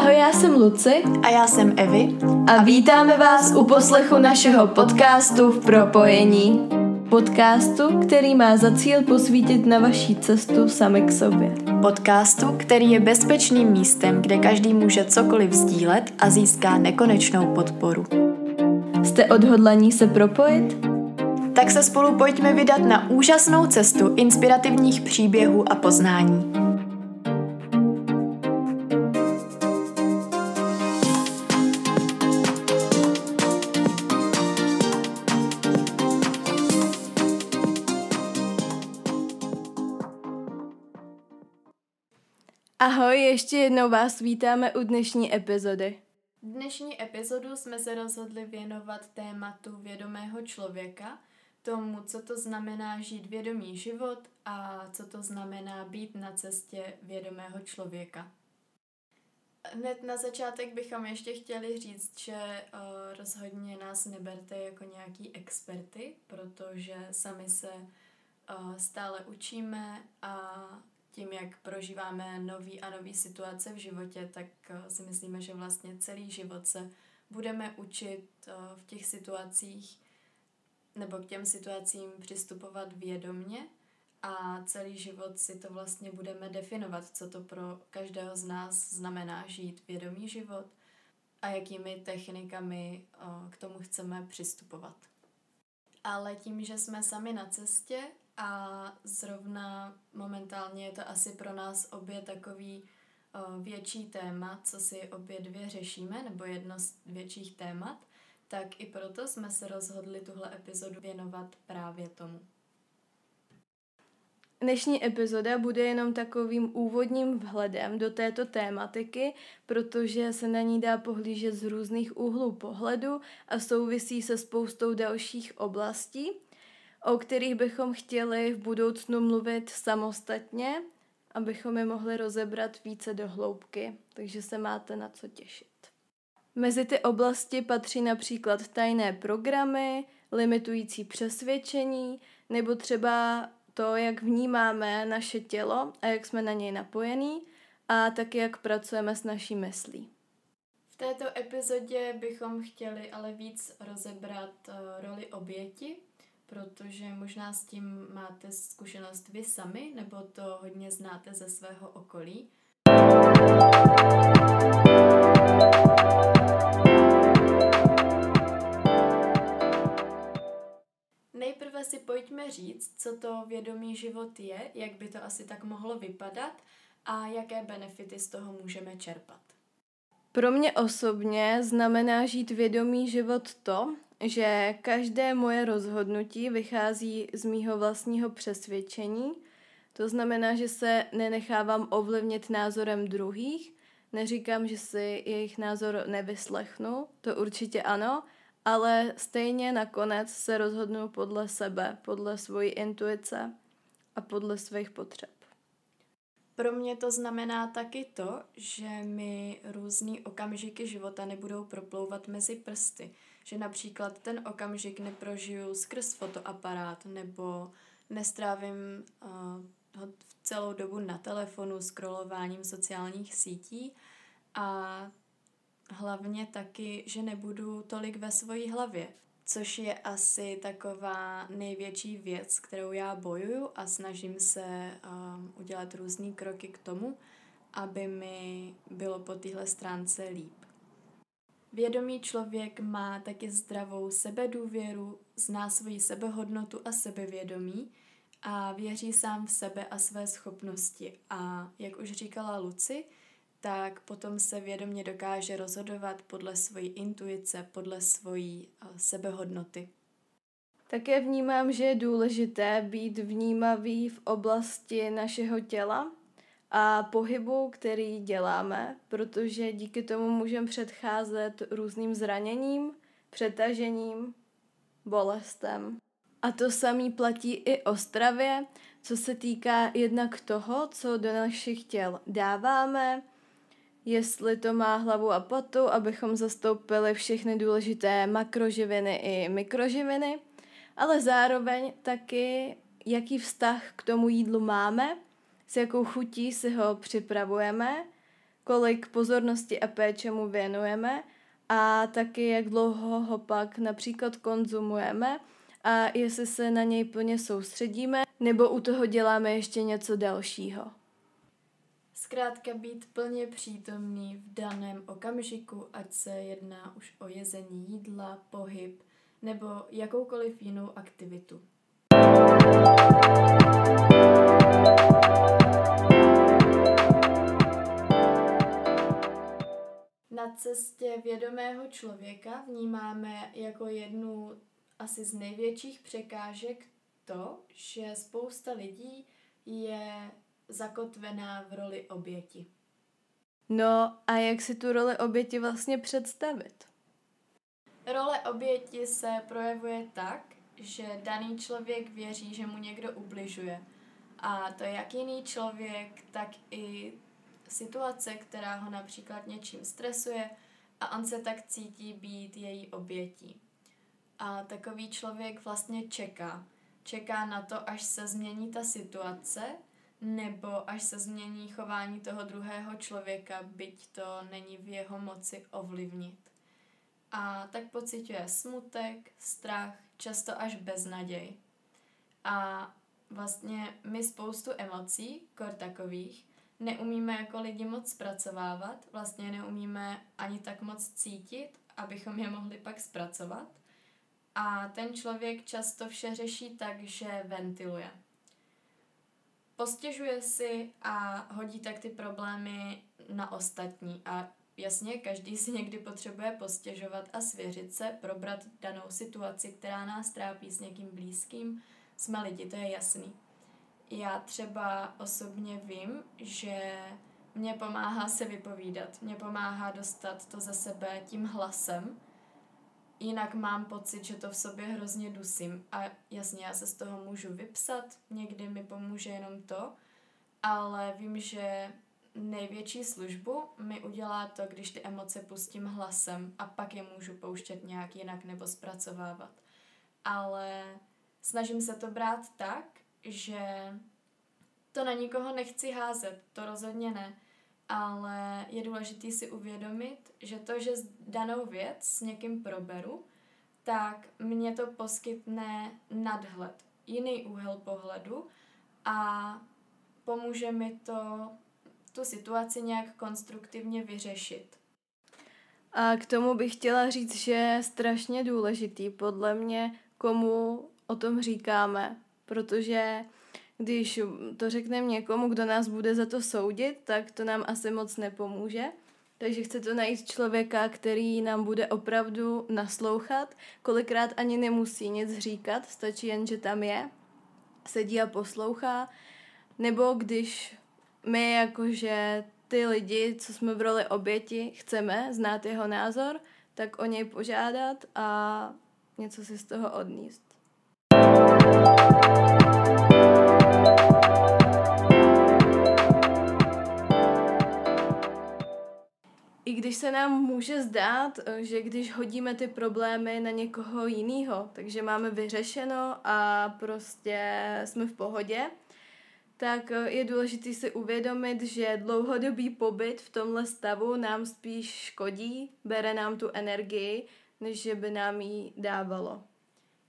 Ahoj, já jsem Luci. A já jsem Evi. A vítáme vás u poslechu našeho podcastu v propojení. Podcastu, který má za cíl posvítit na vaší cestu sami k sobě. Podcastu, který je bezpečným místem, kde každý může cokoliv sdílet a získá nekonečnou podporu. Jste odhodlaní se propojit? Tak se spolu pojďme vydat na úžasnou cestu inspirativních příběhů a poznání. Ahoj, ještě jednou vás vítáme u dnešní epizody. Dnešní epizodu jsme se rozhodli věnovat tématu vědomého člověka, tomu, co to znamená žít vědomý život a co to znamená být na cestě vědomého člověka. Hned na začátek bychom ještě chtěli říct, že uh, rozhodně nás neberte jako nějaký experty, protože sami se uh, stále učíme a jak prožíváme nový a nový situace v životě, tak uh, si myslíme, že vlastně celý život se budeme učit uh, v těch situacích nebo k těm situacím přistupovat vědomně a celý život si to vlastně budeme definovat, co to pro každého z nás znamená žít vědomý život a jakými technikami k tomu chceme přistupovat. Ale tím, že jsme sami na cestě a zrovna momentálně je to asi pro nás obě takový větší téma, co si obě dvě řešíme, nebo jedno z větších témat, tak i proto jsme se rozhodli tuhle epizodu věnovat právě tomu. Dnešní epizoda bude jenom takovým úvodním vhledem do této tématiky, protože se na ní dá pohlížet z různých úhlů pohledu a souvisí se spoustou dalších oblastí, o kterých bychom chtěli v budoucnu mluvit samostatně, abychom je mohli rozebrat více do hloubky, takže se máte na co těšit. Mezi ty oblasti patří například tajné programy, limitující přesvědčení nebo třeba to, jak vnímáme naše tělo a jak jsme na něj napojení a taky jak pracujeme s naší myslí. V této epizodě bychom chtěli ale víc rozebrat uh, roli oběti, protože možná s tím máte zkušenost vy sami, nebo to hodně znáte ze svého okolí. Nejprve si pojďme říct, co to vědomý život je, jak by to asi tak mohlo vypadat a jaké benefity z toho můžeme čerpat. Pro mě osobně znamená žít vědomý život to, že každé moje rozhodnutí vychází z mýho vlastního přesvědčení. To znamená, že se nenechávám ovlivnit názorem druhých, neříkám, že si jejich názor nevyslechnu, to určitě ano, ale stejně nakonec se rozhodnu podle sebe, podle svojí intuice a podle svých potřeb. Pro mě to znamená taky to, že mi různý okamžiky života nebudou proplouvat mezi prsty. Že například ten okamžik neprožiju skrz fotoaparát nebo nestrávím uh, celou dobu na telefonu scrollováním sociálních sítí a hlavně taky, že nebudu tolik ve své hlavě, což je asi taková největší věc, kterou já bojuju a snažím se um, udělat různé kroky k tomu, aby mi bylo po téhle stránce líp. Vědomý člověk má taky zdravou sebedůvěru, zná svoji sebehodnotu a sebevědomí a věří sám v sebe a své schopnosti. A jak už říkala Luci, tak potom se vědomě dokáže rozhodovat podle svojí intuice, podle svojí eh, sebehodnoty. Také vnímám, že je důležité být vnímavý v oblasti našeho těla a pohybu, který děláme, protože díky tomu můžeme předcházet různým zraněním, přetažením, bolestem. A to samý platí i o stravě, co se týká jednak toho, co do našich těl dáváme, jestli to má hlavu a patu, abychom zastoupili všechny důležité makroživiny i mikroživiny, ale zároveň taky, jaký vztah k tomu jídlu máme, s jakou chutí si ho připravujeme, kolik pozornosti a péče mu věnujeme a taky jak dlouho ho pak například konzumujeme a jestli se na něj plně soustředíme nebo u toho děláme ještě něco dalšího. Zkrátka být plně přítomný v daném okamžiku, ať se jedná už o jezení jídla, pohyb nebo jakoukoliv jinou aktivitu. Cestě vědomého člověka vnímáme jako jednu asi z největších překážek to, že spousta lidí je zakotvená v roli oběti. No a jak si tu roli oběti vlastně představit? Role oběti se projevuje tak, že daný člověk věří, že mu někdo ubližuje. A to jak jiný člověk, tak i situace, která ho například něčím stresuje a on se tak cítí být její obětí. A takový člověk vlastně čeká. Čeká na to, až se změní ta situace, nebo až se změní chování toho druhého člověka, byť to není v jeho moci ovlivnit. A tak pociťuje smutek, strach, často až beznaděj. A vlastně my spoustu emocí, kor takových, neumíme jako lidi moc zpracovávat, vlastně neumíme ani tak moc cítit, abychom je mohli pak zpracovat. A ten člověk často vše řeší tak, že ventiluje. Postěžuje si a hodí tak ty problémy na ostatní. A jasně, každý si někdy potřebuje postěžovat a svěřit se, probrat danou situaci, která nás trápí s někým blízkým. Jsme lidi, to je jasný. Já třeba osobně vím, že mě pomáhá se vypovídat, mě pomáhá dostat to ze sebe tím hlasem, jinak mám pocit, že to v sobě hrozně dusím. A jasně, já se z toho můžu vypsat, někdy mi pomůže jenom to, ale vím, že největší službu mi udělá to, když ty emoce pustím hlasem a pak je můžu pouštět nějak jinak nebo zpracovávat. Ale snažím se to brát tak, že to na nikoho nechci házet, to rozhodně ne, ale je důležité si uvědomit, že to, že danou věc s někým proberu, tak mě to poskytne nadhled, jiný úhel pohledu a pomůže mi to tu situaci nějak konstruktivně vyřešit. A k tomu bych chtěla říct, že je strašně důležitý podle mě, komu o tom říkáme, protože když to řekneme někomu, kdo nás bude za to soudit, tak to nám asi moc nepomůže. Takže chce to najít člověka, který nám bude opravdu naslouchat. Kolikrát ani nemusí nic říkat, stačí jen, že tam je, sedí a poslouchá. Nebo když my jakože ty lidi, co jsme v roli oběti, chceme znát jeho názor, tak o něj požádat a něco si z toho odníst. I když se nám může zdát, že když hodíme ty problémy na někoho jiného, takže máme vyřešeno a prostě jsme v pohodě, tak je důležité si uvědomit, že dlouhodobý pobyt v tomhle stavu nám spíš škodí, bere nám tu energii, než že by nám ji dávalo.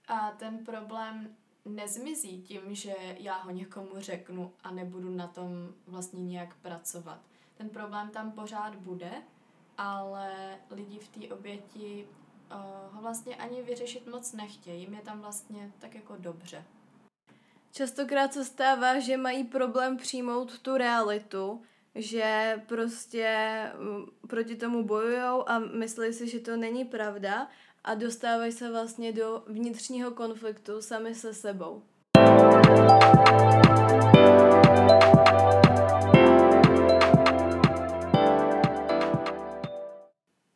A ten problém nezmizí tím, že já ho někomu řeknu a nebudu na tom vlastně nějak pracovat. Ten problém tam pořád bude, ale lidi v té oběti uh, ho vlastně ani vyřešit moc nechtějí. Jim je tam vlastně tak jako dobře. Častokrát se stává, že mají problém přijmout tu realitu, že prostě mm, proti tomu bojují a myslí si, že to není pravda a dostávají se vlastně do vnitřního konfliktu sami se sebou.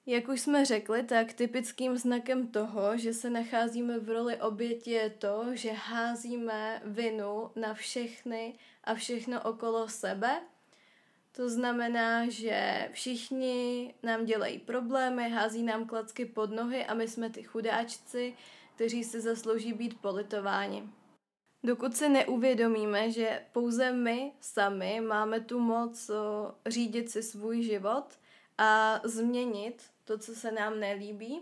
Jak už jsme řekli, tak typickým znakem toho, že se nacházíme v roli oběti je to, že házíme vinu na všechny a všechno okolo sebe. To znamená, že všichni nám dělají problémy, hází nám klacky pod nohy a my jsme ty chudáčci, kteří si zaslouží být politováni. Dokud si neuvědomíme, že pouze my sami máme tu moc řídit si svůj život a změnit to, co se nám nelíbí,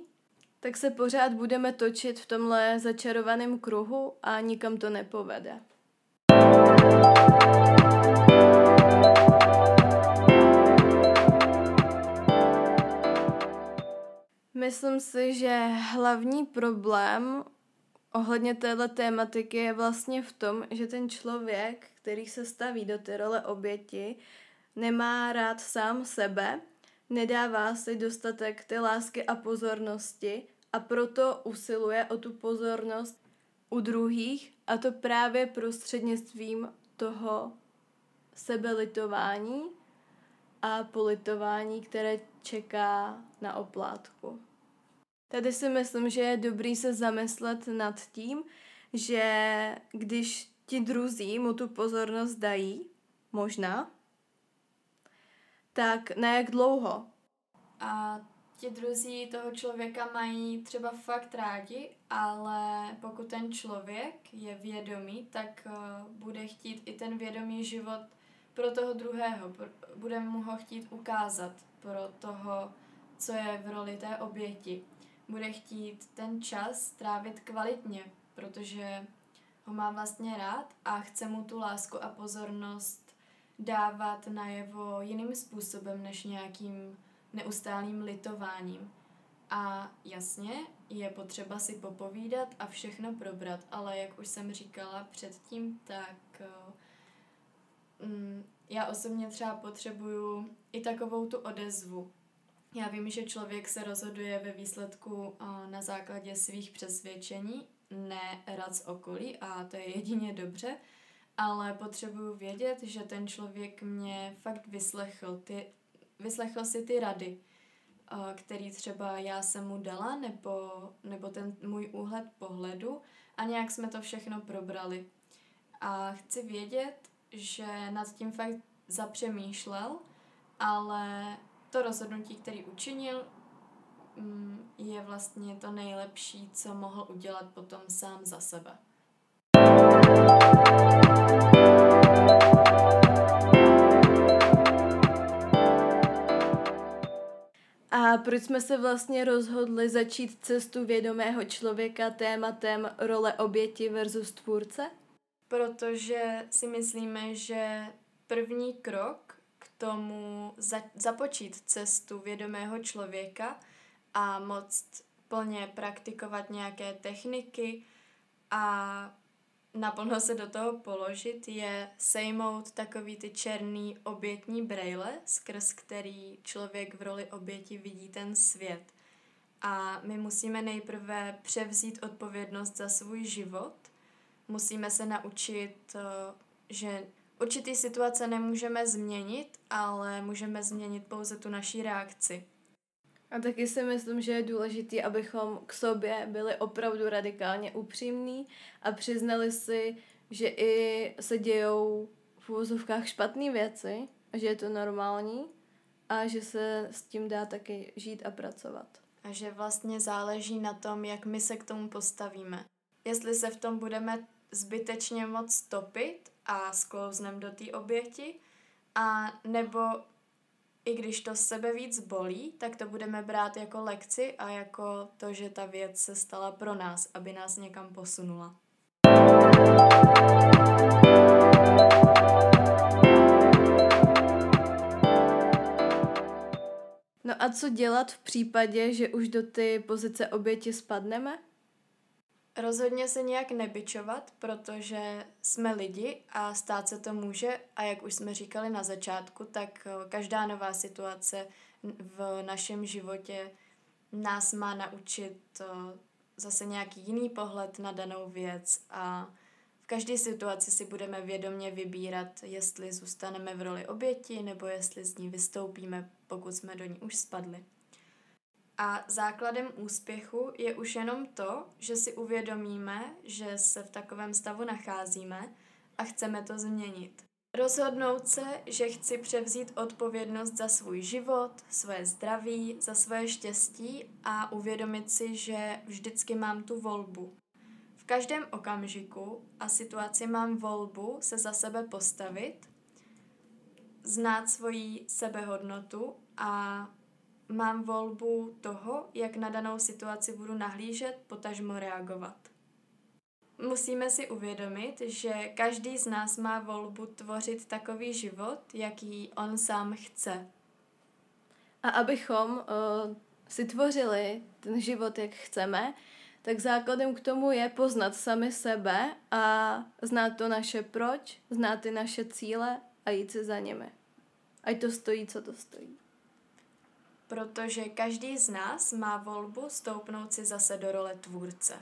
tak se pořád budeme točit v tomhle začarovaném kruhu a nikam to nepovede. Myslím si, že hlavní problém ohledně téhle tématiky je vlastně v tom, že ten člověk, který se staví do té role oběti, nemá rád sám sebe, nedává si dostatek té lásky a pozornosti a proto usiluje o tu pozornost u druhých a to právě prostřednictvím toho sebelitování a politování, které čeká na oplátku. Tady si myslím, že je dobrý se zamyslet nad tím, že když ti druzí mu tu pozornost dají, možná, tak na jak dlouho? A ti druzí toho člověka mají třeba fakt rádi, ale pokud ten člověk je vědomý, tak uh, bude chtít i ten vědomý život pro toho druhého, bude mu ho chtít ukázat pro toho, co je v roli té oběti bude chtít ten čas trávit kvalitně, protože ho má vlastně rád a chce mu tu lásku a pozornost dávat najevo jiným způsobem než nějakým neustálým litováním. A jasně, je potřeba si popovídat a všechno probrat, ale jak už jsem říkala předtím, tak mm, já osobně třeba potřebuju i takovou tu odezvu, já vím, že člověk se rozhoduje ve výsledku na základě svých přesvědčení, ne rad z okolí a to je jedině dobře, ale potřebuju vědět, že ten člověk mě fakt vyslechl, ty, vyslechl si ty rady, který třeba já jsem mu dala, nebo, nebo ten můj úhled pohledu a nějak jsme to všechno probrali. A chci vědět, že nad tím fakt zapřemýšlel, ale to rozhodnutí, který učinil, mm, je vlastně to nejlepší, co mohl udělat potom sám za sebe. A proč jsme se vlastně rozhodli začít cestu vědomého člověka tématem role oběti versus tvůrce? Protože si myslíme, že první krok tomu za, započít cestu vědomého člověka a moct plně praktikovat nějaké techniky a naplno se do toho položit, je sejmout takový ty černý obětní brejle, skrz který člověk v roli oběti vidí ten svět. A my musíme nejprve převzít odpovědnost za svůj život, musíme se naučit, eh, že Určitý situace nemůžeme změnit, ale můžeme změnit pouze tu naší reakci. A taky si myslím, že je důležité, abychom k sobě byli opravdu radikálně upřímní a přiznali si, že i se dějou v úvozovkách špatné věci a že je to normální a že se s tím dá taky žít a pracovat. A že vlastně záleží na tom, jak my se k tomu postavíme. Jestli se v tom budeme zbytečně moc topit a sklouznem do té oběti, a nebo i když to sebe víc bolí, tak to budeme brát jako lekci a jako to, že ta věc se stala pro nás, aby nás někam posunula. No a co dělat v případě, že už do ty pozice oběti spadneme? Rozhodně se nějak nebyčovat, protože jsme lidi a stát se to může a jak už jsme říkali na začátku, tak eh, každá nová situace v našem životě nás má naučit eh, zase nějaký jiný pohled na danou věc a v každé situaci si budeme vědomě vybírat, jestli zůstaneme v roli oběti nebo jestli z ní vystoupíme, pokud jsme do ní už spadli. A základem úspěchu je už jenom to, že si uvědomíme, že se v takovém stavu nacházíme a chceme to změnit. Rozhodnout se, že chci převzít odpovědnost za svůj život, svoje zdraví, za svoje štěstí a uvědomit si, že vždycky mám tu volbu. V každém okamžiku a situaci mám volbu se za sebe postavit, znát svoji sebehodnotu a mám volbu toho, jak na danou situaci budu nahlížet, potažmo reagovat. Musíme si uvědomit, že každý z nás má volbu tvořit takový život, jaký on sám chce. A abychom uh, si tvořili ten život, jak chceme, tak základem k tomu je poznat sami sebe a znát to naše proč, znát ty naše cíle a jít si za nimi. Ať to stojí, co to stojí. Protože každý z nás má volbu stoupnout si zase do role tvůrce.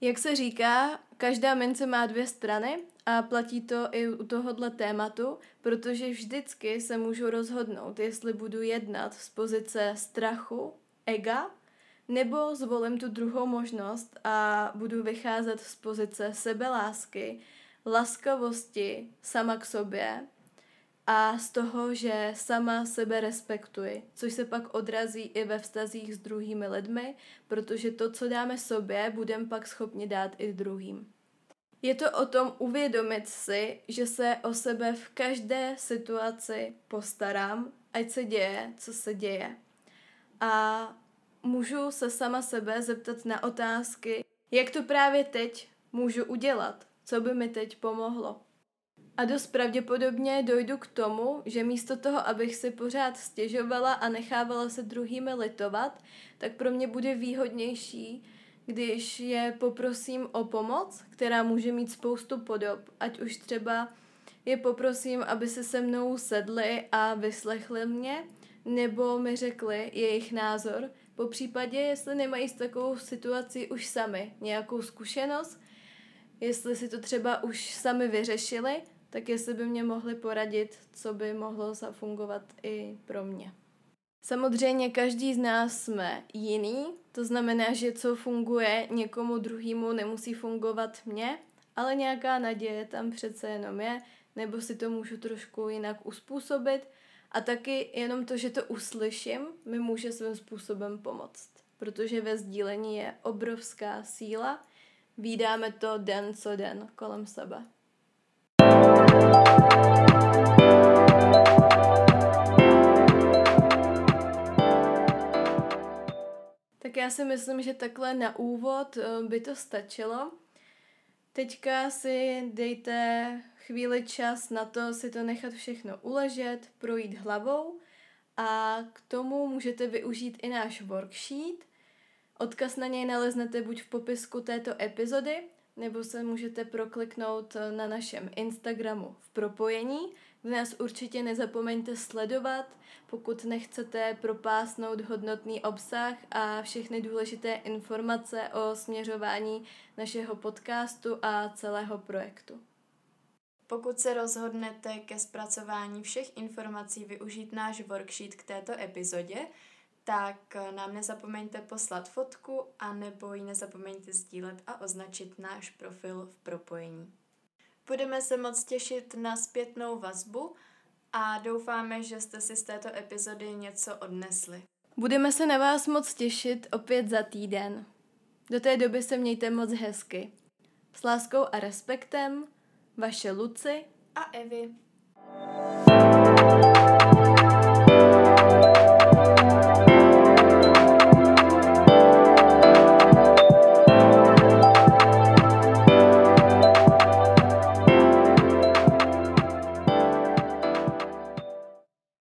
Jak se říká, každá mince má dvě strany a platí to i u tohohle tématu, protože vždycky se můžu rozhodnout, jestli budu jednat z pozice strachu, ega, nebo zvolím tu druhou možnost a budu vycházet z pozice sebelásky, laskavosti sama k sobě a z toho, že sama sebe respektuji, což se pak odrazí i ve vztazích s druhými lidmi, protože to, co dáme sobě, budeme pak schopni dát i druhým. Je to o tom uvědomit si, že se o sebe v každé situaci postarám, ať se děje, co se děje. A můžu se sama sebe zeptat na otázky, jak to právě teď můžu udělat, co by mi teď pomohlo. A dost pravděpodobně dojdu k tomu, že místo toho, abych si pořád stěžovala a nechávala se druhými litovat, tak pro mě bude výhodnější, když je poprosím o pomoc, která může mít spoustu podob, ať už třeba je poprosím, aby se se mnou sedli a vyslechli mě, nebo mi řekli jejich názor, po případě, jestli nemají s takovou situací už sami nějakou zkušenost, jestli si to třeba už sami vyřešili, tak jestli by mě mohli poradit, co by mohlo zafungovat i pro mě. Samozřejmě každý z nás jsme jiný, to znamená, že co funguje někomu druhému, nemusí fungovat mně, ale nějaká naděje tam přece jenom je, nebo si to můžu trošku jinak uspůsobit a taky jenom to, že to uslyším, mi může svým způsobem pomoct, protože ve sdílení je obrovská síla, Vídáme to den co den kolem sebe. Tak já si myslím, že takhle na úvod eh, by to stačilo. Teďka si dejte chvíli čas na to si to nechat všechno uležet, projít hlavou a k tomu můžete využít i náš worksheet. Odkaz na něj naleznete buď v popisku této epizody, nebo se můžete prokliknout na našem Instagramu v propojení, kde nás určitě nezapomeňte sledovat, pokud nechcete propásnout hodnotný obsah a všechny důležité informace o směřování našeho podcastu a celého projektu. Pokud se rozhodnete ke zpracování všech informací využít náš worksheet k této epizodě, tak nám nezapomeňte poslat fotku a nebo ji nezapomeňte sdílet a označit náš profil v propojení. Budeme se moc těšit na zpětnou vazbu a doufáme, že jste si z této epizody něco odnesli. Budeme se na vás moc těšit opět za týden. Do té doby se mějte moc hezky. S láskou a respektem, vaše Luci a Evi. thank you